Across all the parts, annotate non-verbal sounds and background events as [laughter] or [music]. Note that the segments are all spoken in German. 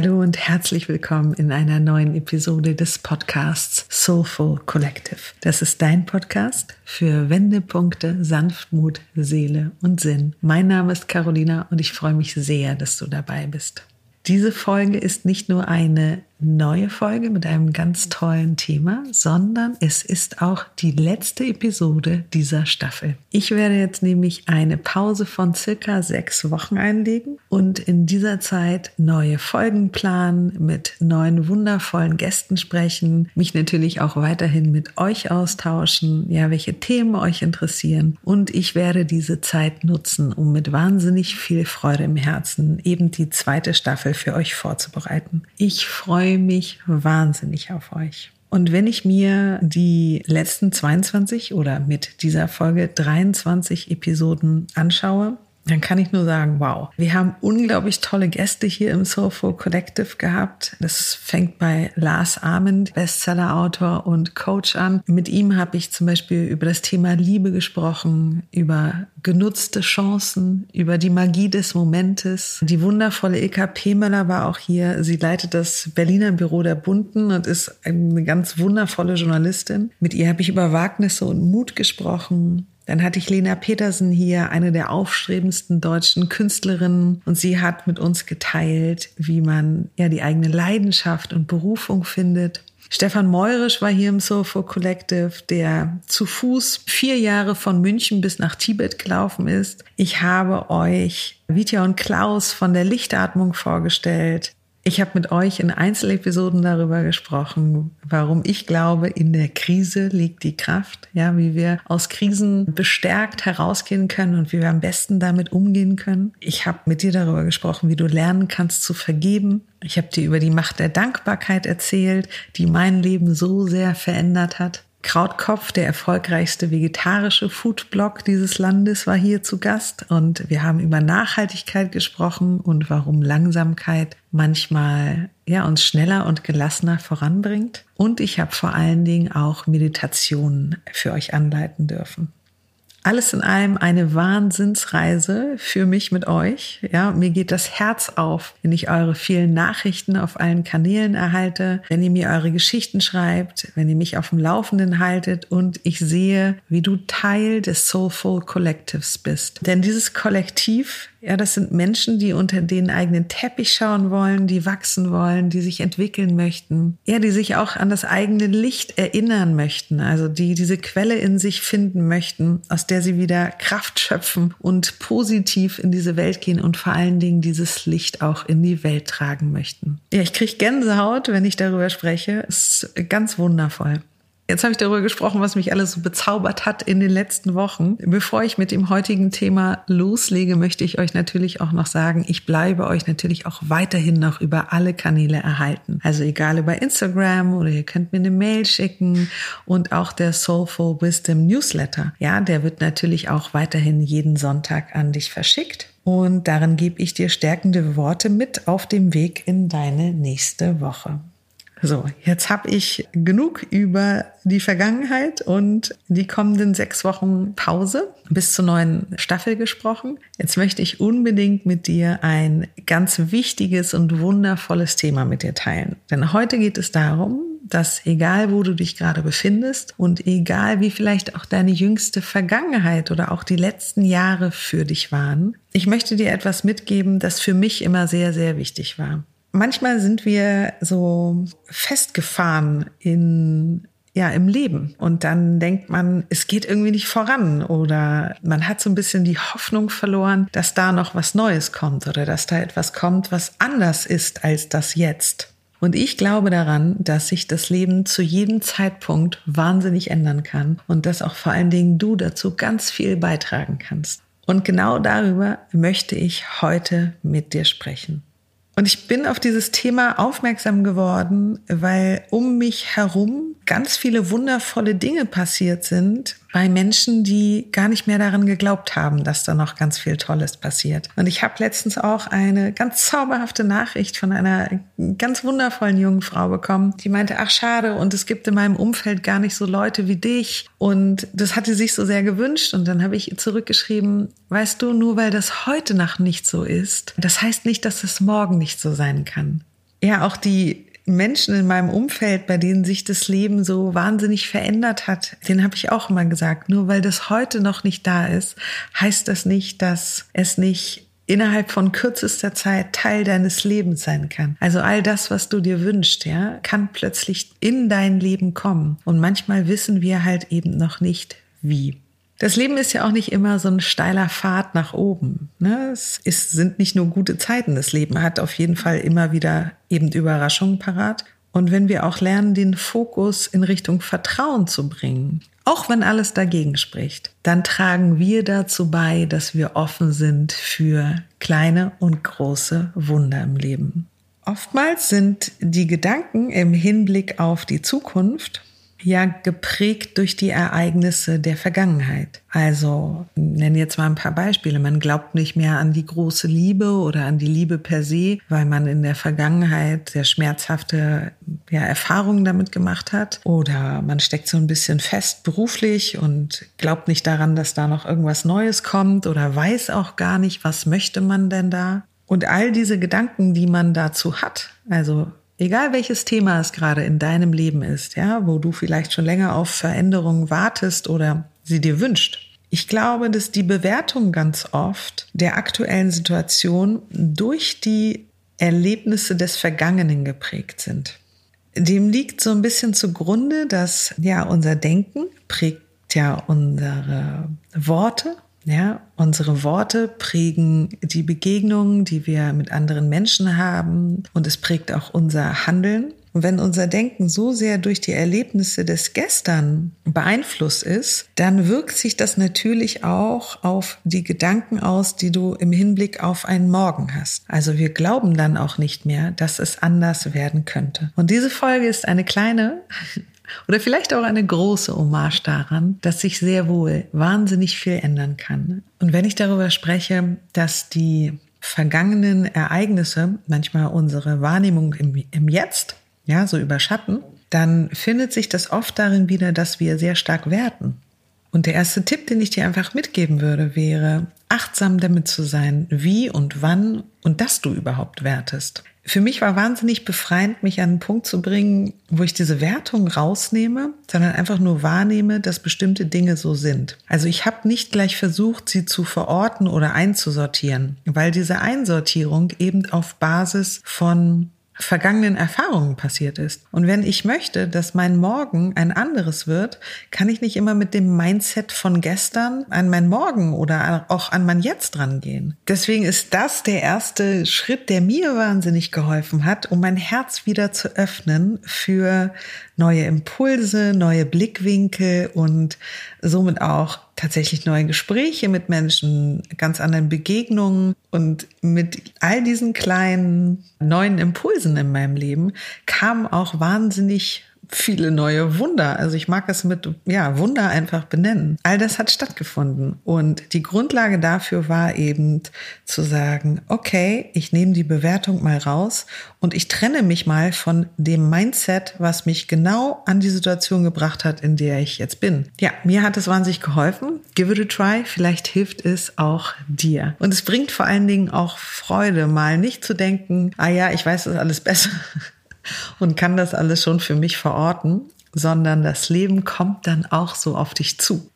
Hallo und herzlich willkommen in einer neuen Episode des Podcasts Soulful Collective. Das ist dein Podcast für Wendepunkte, Sanftmut, Seele und Sinn. Mein Name ist Carolina und ich freue mich sehr, dass du dabei bist. Diese Folge ist nicht nur eine neue Folge mit einem ganz tollen Thema, sondern es ist auch die letzte Episode dieser Staffel. Ich werde jetzt nämlich eine Pause von circa sechs Wochen einlegen und in dieser Zeit neue Folgen planen, mit neuen wundervollen Gästen sprechen, mich natürlich auch weiterhin mit euch austauschen, ja, welche Themen euch interessieren und ich werde diese Zeit nutzen, um mit wahnsinnig viel Freude im Herzen eben die zweite Staffel für euch vorzubereiten. Ich freue freue mich wahnsinnig auf euch. Und wenn ich mir die letzten 22 oder mit dieser Folge 23 Episoden anschaue, dann kann ich nur sagen, wow. Wir haben unglaublich tolle Gäste hier im Soulful Collective gehabt. Das fängt bei Lars Arment, Bestseller-Autor und Coach an. Mit ihm habe ich zum Beispiel über das Thema Liebe gesprochen, über genutzte Chancen, über die Magie des Momentes. Die wundervolle Ilka Pemöller war auch hier. Sie leitet das Berliner Büro der Bunten und ist eine ganz wundervolle Journalistin. Mit ihr habe ich über Wagnisse und Mut gesprochen. Dann hatte ich Lena Petersen hier, eine der aufstrebendsten deutschen Künstlerinnen. Und sie hat mit uns geteilt, wie man ja die eigene Leidenschaft und Berufung findet. Stefan Meurisch war hier im Soulful Collective, der zu Fuß vier Jahre von München bis nach Tibet gelaufen ist. Ich habe euch Vitya und Klaus von der Lichtatmung vorgestellt. Ich habe mit euch in Einzelepisoden darüber gesprochen, warum ich glaube, in der Krise liegt die Kraft, ja, wie wir aus Krisen bestärkt herausgehen können und wie wir am besten damit umgehen können. Ich habe mit dir darüber gesprochen, wie du lernen kannst zu vergeben. Ich habe dir über die Macht der Dankbarkeit erzählt, die mein Leben so sehr verändert hat. Krautkopf, der erfolgreichste vegetarische Foodblog dieses Landes, war hier zu Gast und wir haben über Nachhaltigkeit gesprochen und warum Langsamkeit manchmal ja uns schneller und gelassener voranbringt. Und ich habe vor allen Dingen auch Meditationen für euch anleiten dürfen. Alles in allem eine Wahnsinnsreise für mich mit euch. Ja, mir geht das Herz auf, wenn ich eure vielen Nachrichten auf allen Kanälen erhalte, wenn ihr mir eure Geschichten schreibt, wenn ihr mich auf dem Laufenden haltet und ich sehe, wie du Teil des Soulful Collectives bist. Denn dieses Kollektiv ja, das sind Menschen, die unter den eigenen Teppich schauen wollen, die wachsen wollen, die sich entwickeln möchten. Ja, die sich auch an das eigene Licht erinnern möchten. Also die diese Quelle in sich finden möchten, aus der sie wieder Kraft schöpfen und positiv in diese Welt gehen und vor allen Dingen dieses Licht auch in die Welt tragen möchten. Ja, ich kriege Gänsehaut, wenn ich darüber spreche. Ist ganz wundervoll. Jetzt habe ich darüber gesprochen, was mich alles so bezaubert hat in den letzten Wochen. Bevor ich mit dem heutigen Thema loslege, möchte ich euch natürlich auch noch sagen, ich bleibe euch natürlich auch weiterhin noch über alle Kanäle erhalten. Also egal über Instagram oder ihr könnt mir eine Mail schicken und auch der Soulful Wisdom Newsletter. Ja, der wird natürlich auch weiterhin jeden Sonntag an dich verschickt. Und darin gebe ich dir stärkende Worte mit auf dem Weg in deine nächste Woche. So, jetzt habe ich genug über die Vergangenheit und die kommenden sechs Wochen Pause bis zur neuen Staffel gesprochen. Jetzt möchte ich unbedingt mit dir ein ganz wichtiges und wundervolles Thema mit dir teilen. Denn heute geht es darum, dass egal wo du dich gerade befindest und egal wie vielleicht auch deine jüngste Vergangenheit oder auch die letzten Jahre für dich waren, ich möchte dir etwas mitgeben, das für mich immer sehr, sehr wichtig war manchmal sind wir so festgefahren in ja, im Leben. Und dann denkt man, es geht irgendwie nicht voran oder man hat so ein bisschen die Hoffnung verloren, dass da noch was Neues kommt oder dass da etwas kommt, was anders ist als das jetzt. Und ich glaube daran, dass sich das Leben zu jedem Zeitpunkt wahnsinnig ändern kann und dass auch vor allen Dingen du dazu ganz viel beitragen kannst. Und genau darüber möchte ich heute mit dir sprechen. Und ich bin auf dieses Thema aufmerksam geworden, weil um mich herum ganz viele wundervolle Dinge passiert sind bei Menschen, die gar nicht mehr daran geglaubt haben, dass da noch ganz viel Tolles passiert. Und ich habe letztens auch eine ganz zauberhafte Nachricht von einer ganz wundervollen jungen Frau bekommen, die meinte, ach schade, und es gibt in meinem Umfeld gar nicht so Leute wie dich. Und das hatte sie sich so sehr gewünscht. Und dann habe ich ihr zurückgeschrieben, weißt du, nur weil das heute noch nicht so ist, das heißt nicht, dass es morgen nicht so sein kann. ja, auch die Menschen in meinem Umfeld, bei denen sich das Leben so wahnsinnig verändert hat, den habe ich auch immer gesagt, nur weil das heute noch nicht da ist, heißt das nicht, dass es nicht innerhalb von kürzester Zeit Teil deines Lebens sein kann. Also all das, was du dir wünschst, ja, kann plötzlich in dein Leben kommen. Und manchmal wissen wir halt eben noch nicht, wie. Das Leben ist ja auch nicht immer so ein steiler Pfad nach oben. Ne? Es ist, sind nicht nur gute Zeiten. Das Leben hat auf jeden Fall immer wieder eben Überraschungen parat. Und wenn wir auch lernen, den Fokus in Richtung Vertrauen zu bringen, auch wenn alles dagegen spricht, dann tragen wir dazu bei, dass wir offen sind für kleine und große Wunder im Leben. Oftmals sind die Gedanken im Hinblick auf die Zukunft ja geprägt durch die Ereignisse der Vergangenheit. Also nenne jetzt mal ein paar Beispiele. Man glaubt nicht mehr an die große Liebe oder an die Liebe per se, weil man in der Vergangenheit sehr schmerzhafte ja, Erfahrungen damit gemacht hat. Oder man steckt so ein bisschen fest beruflich und glaubt nicht daran, dass da noch irgendwas Neues kommt oder weiß auch gar nicht, was möchte man denn da. Und all diese Gedanken, die man dazu hat, also Egal welches Thema es gerade in deinem Leben ist, ja, wo du vielleicht schon länger auf Veränderungen wartest oder sie dir wünscht. Ich glaube, dass die Bewertung ganz oft der aktuellen Situation durch die Erlebnisse des Vergangenen geprägt sind. Dem liegt so ein bisschen zugrunde, dass ja unser Denken prägt ja unsere Worte ja, unsere Worte prägen die Begegnungen, die wir mit anderen Menschen haben und es prägt auch unser Handeln. Und wenn unser Denken so sehr durch die Erlebnisse des Gestern beeinflusst ist, dann wirkt sich das natürlich auch auf die Gedanken aus, die du im Hinblick auf einen Morgen hast. Also wir glauben dann auch nicht mehr, dass es anders werden könnte. Und diese Folge ist eine kleine oder vielleicht auch eine große Hommage daran, dass sich sehr wohl wahnsinnig viel ändern kann. Und wenn ich darüber spreche, dass die vergangenen Ereignisse manchmal unsere Wahrnehmung im, im Jetzt, ja, so überschatten, dann findet sich das oft darin wieder, dass wir sehr stark werten. Und der erste Tipp, den ich dir einfach mitgeben würde, wäre, achtsam damit zu sein, wie und wann und dass du überhaupt wertest für mich war wahnsinnig befreiend, mich an einen Punkt zu bringen, wo ich diese Wertung rausnehme, sondern einfach nur wahrnehme, dass bestimmte Dinge so sind. Also ich habe nicht gleich versucht, sie zu verorten oder einzusortieren, weil diese Einsortierung eben auf Basis von vergangenen Erfahrungen passiert ist. Und wenn ich möchte, dass mein Morgen ein anderes wird, kann ich nicht immer mit dem Mindset von gestern an mein Morgen oder auch an mein Jetzt drangehen. Deswegen ist das der erste Schritt, der mir wahnsinnig geholfen hat, um mein Herz wieder zu öffnen für neue Impulse, neue Blickwinkel und somit auch tatsächlich neue Gespräche mit Menschen, ganz anderen Begegnungen. Und mit all diesen kleinen neuen Impulsen in meinem Leben kam auch wahnsinnig viele neue Wunder. Also ich mag es mit, ja, Wunder einfach benennen. All das hat stattgefunden. Und die Grundlage dafür war eben zu sagen, okay, ich nehme die Bewertung mal raus und ich trenne mich mal von dem Mindset, was mich genau an die Situation gebracht hat, in der ich jetzt bin. Ja, mir hat es wahnsinnig geholfen. Give it a try. Vielleicht hilft es auch dir. Und es bringt vor allen Dingen auch Freude, mal nicht zu denken, ah ja, ich weiß das alles besser und kann das alles schon für mich verorten, sondern das Leben kommt dann auch so auf dich zu.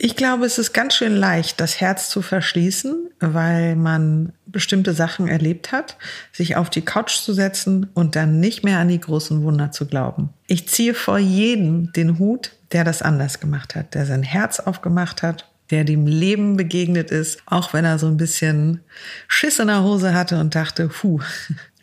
Ich glaube, es ist ganz schön leicht, das Herz zu verschließen, weil man bestimmte Sachen erlebt hat, sich auf die Couch zu setzen und dann nicht mehr an die großen Wunder zu glauben. Ich ziehe vor jedem den Hut, der das anders gemacht hat, der sein Herz aufgemacht hat, der dem Leben begegnet ist, auch wenn er so ein bisschen Schiss in der Hose hatte und dachte, puh,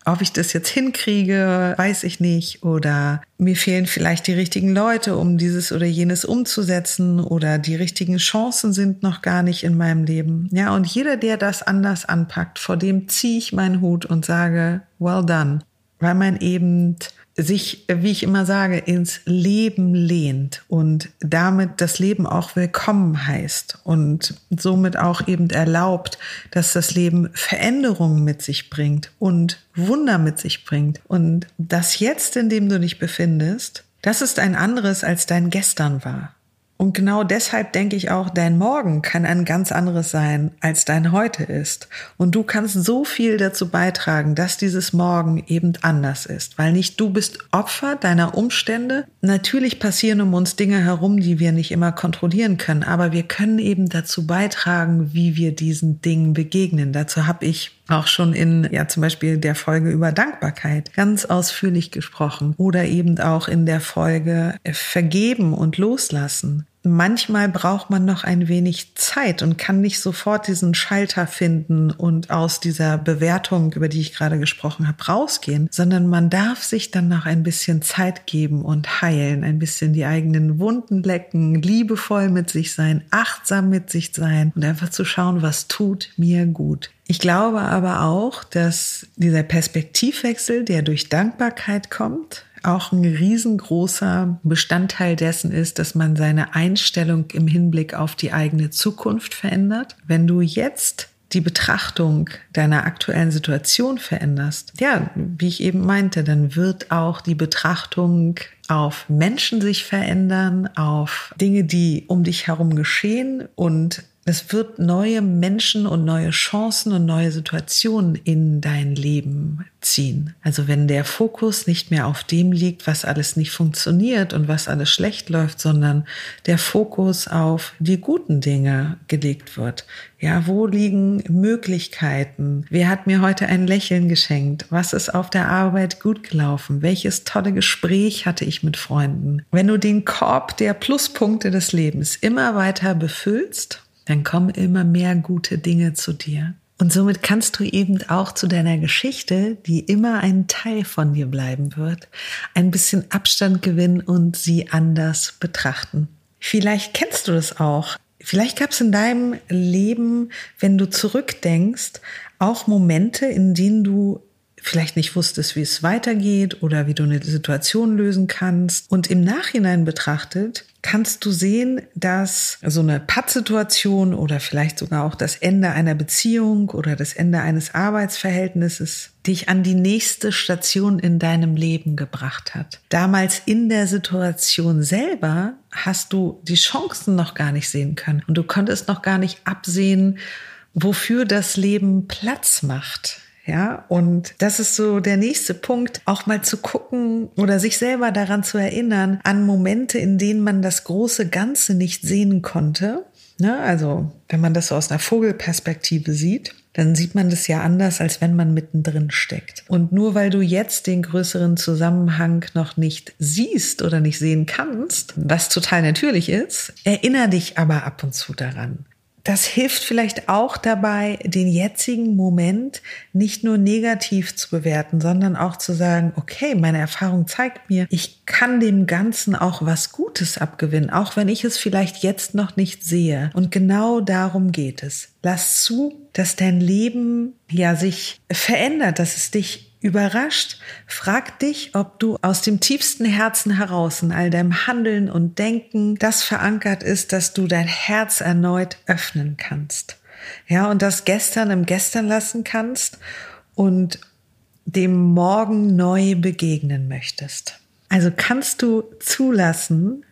ob ich das jetzt hinkriege, weiß ich nicht. Oder mir fehlen vielleicht die richtigen Leute, um dieses oder jenes umzusetzen. Oder die richtigen Chancen sind noch gar nicht in meinem Leben. Ja, und jeder, der das anders anpackt, vor dem ziehe ich meinen Hut und sage, well done. Weil man eben sich, wie ich immer sage, ins Leben lehnt und damit das Leben auch willkommen heißt und somit auch eben erlaubt, dass das Leben Veränderungen mit sich bringt und Wunder mit sich bringt. Und das Jetzt, in dem du dich befindest, das ist ein anderes, als dein Gestern war. Und genau deshalb denke ich auch, dein Morgen kann ein ganz anderes sein, als dein heute ist. Und du kannst so viel dazu beitragen, dass dieses Morgen eben anders ist. Weil nicht du bist Opfer deiner Umstände. Natürlich passieren um uns Dinge herum, die wir nicht immer kontrollieren können. Aber wir können eben dazu beitragen, wie wir diesen Dingen begegnen. Dazu habe ich auch schon in, ja, zum Beispiel der Folge über Dankbarkeit ganz ausführlich gesprochen oder eben auch in der Folge Vergeben und Loslassen manchmal braucht man noch ein wenig Zeit und kann nicht sofort diesen Schalter finden und aus dieser Bewertung, über die ich gerade gesprochen habe, rausgehen, sondern man darf sich dann noch ein bisschen Zeit geben und heilen, ein bisschen die eigenen Wunden lecken, liebevoll mit sich sein, achtsam mit sich sein und einfach zu schauen, was tut mir gut. Ich glaube aber auch, dass dieser Perspektivwechsel, der durch Dankbarkeit kommt, auch ein riesengroßer Bestandteil dessen ist, dass man seine Einstellung im Hinblick auf die eigene Zukunft verändert. Wenn du jetzt die Betrachtung deiner aktuellen Situation veränderst, ja, wie ich eben meinte, dann wird auch die Betrachtung auf Menschen sich verändern, auf Dinge, die um dich herum geschehen und es wird neue Menschen und neue Chancen und neue Situationen in dein Leben ziehen. Also wenn der Fokus nicht mehr auf dem liegt, was alles nicht funktioniert und was alles schlecht läuft, sondern der Fokus auf die guten Dinge gelegt wird. Ja, wo liegen Möglichkeiten? Wer hat mir heute ein Lächeln geschenkt? Was ist auf der Arbeit gut gelaufen? Welches tolle Gespräch hatte ich mit Freunden? Wenn du den Korb der Pluspunkte des Lebens immer weiter befüllst, dann kommen immer mehr gute Dinge zu dir. Und somit kannst du eben auch zu deiner Geschichte, die immer ein Teil von dir bleiben wird, ein bisschen Abstand gewinnen und sie anders betrachten. Vielleicht kennst du das auch. Vielleicht gab es in deinem Leben, wenn du zurückdenkst, auch Momente, in denen du vielleicht nicht wusstest, wie es weitergeht oder wie du eine Situation lösen kannst. Und im Nachhinein betrachtet kannst du sehen, dass so eine Pattsituation oder vielleicht sogar auch das Ende einer Beziehung oder das Ende eines Arbeitsverhältnisses dich an die nächste Station in deinem Leben gebracht hat. Damals in der Situation selber hast du die Chancen noch gar nicht sehen können und du konntest noch gar nicht absehen, wofür das Leben Platz macht. Ja, und das ist so der nächste Punkt, auch mal zu gucken oder sich selber daran zu erinnern, an Momente, in denen man das große Ganze nicht sehen konnte. Ne? Also, wenn man das so aus einer Vogelperspektive sieht, dann sieht man das ja anders, als wenn man mittendrin steckt. Und nur weil du jetzt den größeren Zusammenhang noch nicht siehst oder nicht sehen kannst, was total natürlich ist, erinnere dich aber ab und zu daran das hilft vielleicht auch dabei, den jetzigen Moment nicht nur negativ zu bewerten, sondern auch zu sagen, okay, meine Erfahrung zeigt mir, ich kann dem Ganzen auch was Gutes abgewinnen, auch wenn ich es vielleicht jetzt noch nicht sehe. Und genau darum geht es. Lass zu, dass dein Leben ja sich verändert, dass es dich überrascht, frag dich, ob du aus dem tiefsten Herzen heraus in all deinem Handeln und Denken das verankert ist, dass du dein Herz erneut öffnen kannst. Ja, und das gestern im Gestern lassen kannst und dem Morgen neu begegnen möchtest. Also kannst du zulassen,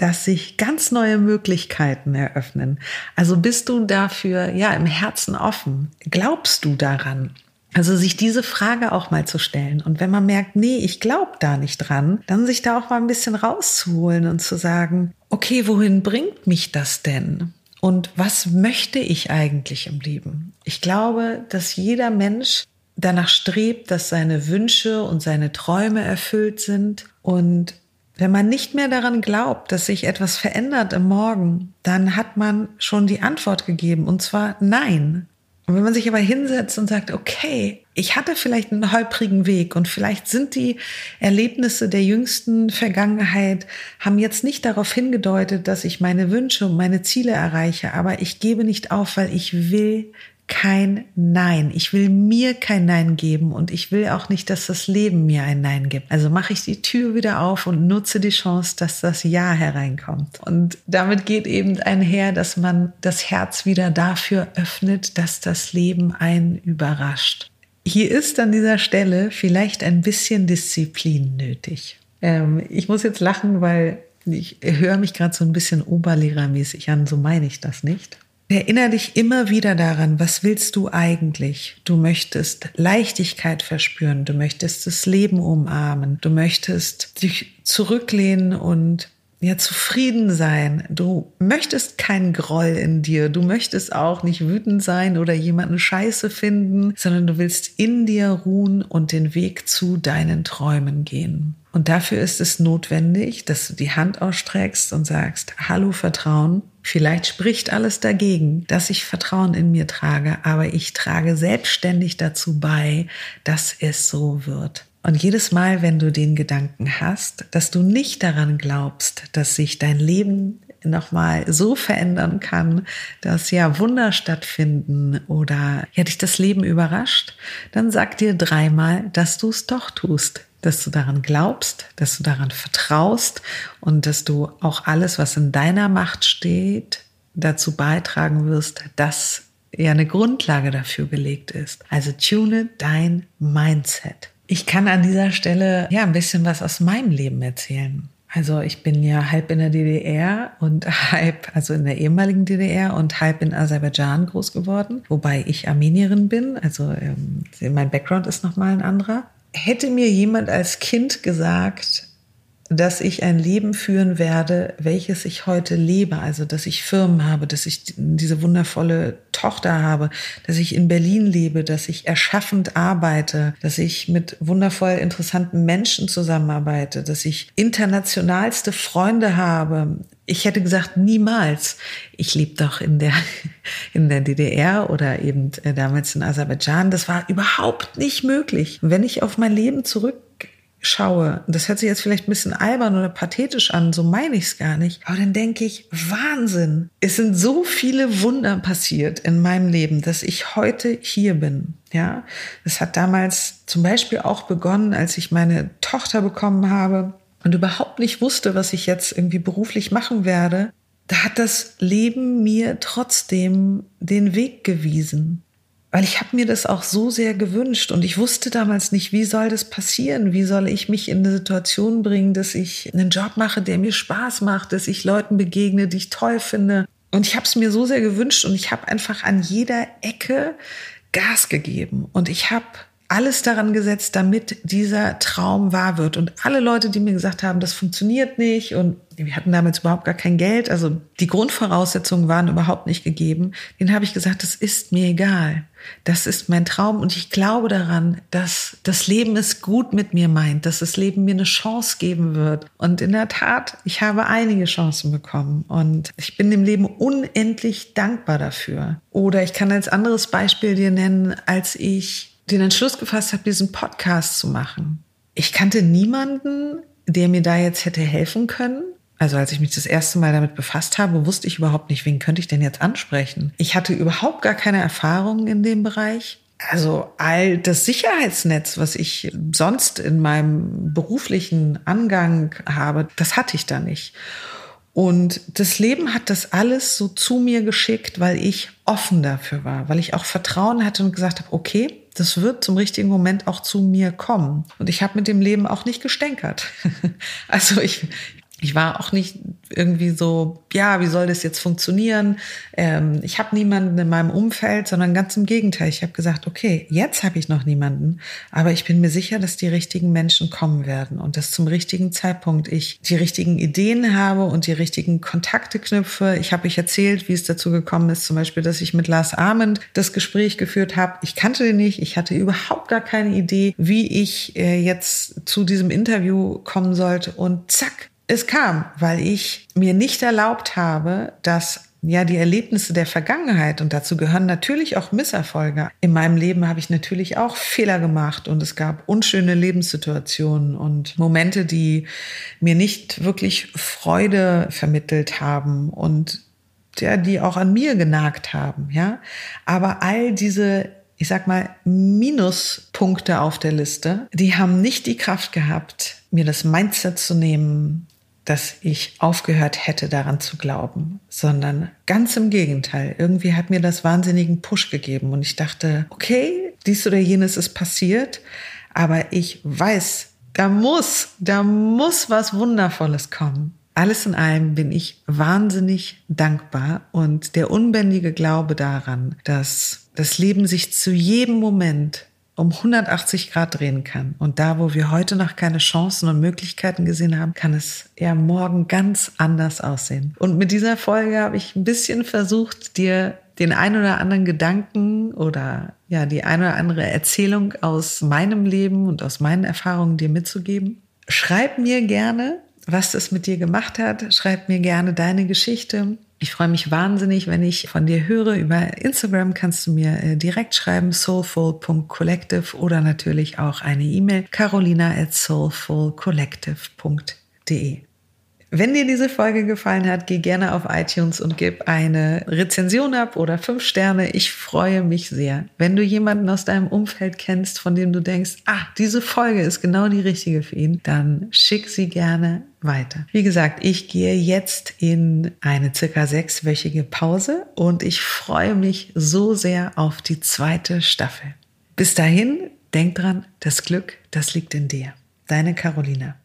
dass sich ganz neue Möglichkeiten eröffnen. Also bist du dafür, ja, im Herzen offen? Glaubst du daran? Also sich diese Frage auch mal zu stellen. Und wenn man merkt, nee, ich glaube da nicht dran, dann sich da auch mal ein bisschen rauszuholen und zu sagen, okay, wohin bringt mich das denn? Und was möchte ich eigentlich im Leben? Ich glaube, dass jeder Mensch danach strebt, dass seine Wünsche und seine Träume erfüllt sind. Und wenn man nicht mehr daran glaubt, dass sich etwas verändert im Morgen, dann hat man schon die Antwort gegeben. Und zwar nein. Und wenn man sich aber hinsetzt und sagt, okay, ich hatte vielleicht einen holprigen Weg und vielleicht sind die Erlebnisse der jüngsten Vergangenheit, haben jetzt nicht darauf hingedeutet, dass ich meine Wünsche und meine Ziele erreiche, aber ich gebe nicht auf, weil ich will kein Nein. Ich will mir kein Nein geben und ich will auch nicht, dass das Leben mir ein Nein gibt. Also mache ich die Tür wieder auf und nutze die Chance, dass das Ja hereinkommt. Und damit geht eben einher, dass man das Herz wieder dafür öffnet, dass das Leben einen überrascht. Hier ist an dieser Stelle vielleicht ein bisschen Disziplin nötig. Ähm, ich muss jetzt lachen, weil ich höre mich gerade so ein bisschen oberlehrermäßig an, so meine ich das nicht. Erinnere dich immer wieder daran, was willst du eigentlich? Du möchtest Leichtigkeit verspüren, du möchtest das Leben umarmen, du möchtest dich zurücklehnen und ja zufrieden sein. Du möchtest keinen Groll in dir, du möchtest auch nicht wütend sein oder jemanden scheiße finden, sondern du willst in dir ruhen und den Weg zu deinen Träumen gehen. Und dafür ist es notwendig, dass du die Hand ausstreckst und sagst, hallo Vertrauen. Vielleicht spricht alles dagegen, dass ich Vertrauen in mir trage, aber ich trage selbstständig dazu bei, dass es so wird. Und jedes Mal, wenn du den Gedanken hast, dass du nicht daran glaubst, dass sich dein Leben nochmal so verändern kann, dass ja Wunder stattfinden oder ja dich das Leben überrascht, dann sag dir dreimal, dass du es doch tust dass du daran glaubst, dass du daran vertraust und dass du auch alles, was in deiner Macht steht, dazu beitragen wirst, dass ja eine Grundlage dafür gelegt ist. Also tune dein Mindset. Ich kann an dieser Stelle ja ein bisschen was aus meinem Leben erzählen. Also ich bin ja halb in der DDR und [laughs] halb, also in der ehemaligen DDR und halb in Aserbaidschan groß geworden, wobei ich Armenierin bin. Also ähm, mein Background ist nochmal ein anderer hätte mir jemand als Kind gesagt, dass ich ein Leben führen werde, welches ich heute lebe, also dass ich Firmen habe, dass ich diese wundervolle Tochter habe, dass ich in Berlin lebe, dass ich erschaffend arbeite, dass ich mit wundervoll interessanten Menschen zusammenarbeite, dass ich internationalste Freunde habe. Ich hätte gesagt, niemals. Ich lebe doch in der, [laughs] in der DDR oder eben äh, damals in Aserbaidschan. Das war überhaupt nicht möglich. Wenn ich auf mein Leben zurück schaue, das hört sich jetzt vielleicht ein bisschen albern oder pathetisch an, so meine ich es gar nicht, aber dann denke ich, Wahnsinn, es sind so viele Wunder passiert in meinem Leben, dass ich heute hier bin. Ja, es hat damals zum Beispiel auch begonnen, als ich meine Tochter bekommen habe und überhaupt nicht wusste, was ich jetzt irgendwie beruflich machen werde. Da hat das Leben mir trotzdem den Weg gewiesen weil ich habe mir das auch so sehr gewünscht und ich wusste damals nicht, wie soll das passieren? Wie soll ich mich in eine Situation bringen, dass ich einen Job mache, der mir Spaß macht, dass ich Leuten begegne, die ich toll finde. Und ich habe es mir so sehr gewünscht und ich habe einfach an jeder Ecke Gas gegeben und ich habe alles daran gesetzt, damit dieser Traum wahr wird. Und alle Leute, die mir gesagt haben, das funktioniert nicht und wir hatten damals überhaupt gar kein Geld, also die Grundvoraussetzungen waren überhaupt nicht gegeben, denen habe ich gesagt, das ist mir egal. Das ist mein Traum und ich glaube daran, dass das Leben es gut mit mir meint, dass das Leben mir eine Chance geben wird. Und in der Tat, ich habe einige Chancen bekommen und ich bin dem Leben unendlich dankbar dafür. Oder ich kann als anderes Beispiel dir nennen, als ich den Entschluss gefasst habe, diesen Podcast zu machen. Ich kannte niemanden, der mir da jetzt hätte helfen können. Also als ich mich das erste Mal damit befasst habe, wusste ich überhaupt nicht, wen könnte ich denn jetzt ansprechen. Ich hatte überhaupt gar keine Erfahrungen in dem Bereich. Also all das Sicherheitsnetz, was ich sonst in meinem beruflichen Angang habe, das hatte ich da nicht. Und das Leben hat das alles so zu mir geschickt, weil ich offen dafür war, weil ich auch Vertrauen hatte und gesagt habe, okay, das wird zum richtigen Moment auch zu mir kommen. Und ich habe mit dem Leben auch nicht gestänkert. [laughs] also ich, ich war auch nicht irgendwie so, ja, wie soll das jetzt funktionieren? Ähm, ich habe niemanden in meinem Umfeld, sondern ganz im Gegenteil. Ich habe gesagt, okay, jetzt habe ich noch niemanden, aber ich bin mir sicher, dass die richtigen Menschen kommen werden und dass zum richtigen Zeitpunkt ich die richtigen Ideen habe und die richtigen Kontakte knüpfe. Ich habe euch erzählt, wie es dazu gekommen ist, zum Beispiel, dass ich mit Lars Ahmed das Gespräch geführt habe. Ich kannte den nicht, ich hatte überhaupt gar keine Idee, wie ich äh, jetzt zu diesem Interview kommen sollte und zack, es kam, weil ich mir nicht erlaubt habe, dass ja, die Erlebnisse der Vergangenheit und dazu gehören natürlich auch Misserfolge. In meinem Leben habe ich natürlich auch Fehler gemacht und es gab unschöne Lebenssituationen und Momente, die mir nicht wirklich Freude vermittelt haben und ja, die auch an mir genagt haben, ja. Aber all diese ich sag mal, Minuspunkte auf der Liste, die haben nicht die Kraft gehabt, mir das Mindset zu nehmen, dass ich aufgehört hätte daran zu glauben, sondern ganz im Gegenteil. Irgendwie hat mir das wahnsinnigen Push gegeben und ich dachte, okay, dies oder jenes ist passiert, aber ich weiß, da muss, da muss was Wundervolles kommen. alles in allem bin ich wahnsinnig dankbar und der unbändige Glaube daran, dass das Leben sich zu jedem Moment um 180 Grad drehen kann. Und da, wo wir heute noch keine Chancen und Möglichkeiten gesehen haben, kann es ja morgen ganz anders aussehen. Und mit dieser Folge habe ich ein bisschen versucht, dir den ein oder anderen Gedanken oder ja, die ein oder andere Erzählung aus meinem Leben und aus meinen Erfahrungen dir mitzugeben. Schreib mir gerne, was das mit dir gemacht hat. Schreib mir gerne deine Geschichte. Ich freue mich wahnsinnig, wenn ich von dir höre. Über Instagram kannst du mir äh, direkt schreiben, soulful.collective oder natürlich auch eine E-Mail, carolina at soulfulcollective.de. Wenn dir diese Folge gefallen hat, geh gerne auf iTunes und gib eine Rezension ab oder fünf Sterne. Ich freue mich sehr. Wenn du jemanden aus deinem Umfeld kennst, von dem du denkst, ah, diese Folge ist genau die richtige für ihn, dann schick sie gerne weiter. Wie gesagt, ich gehe jetzt in eine circa sechswöchige Pause und ich freue mich so sehr auf die zweite Staffel. Bis dahin, denk dran, das Glück, das liegt in dir. Deine Carolina.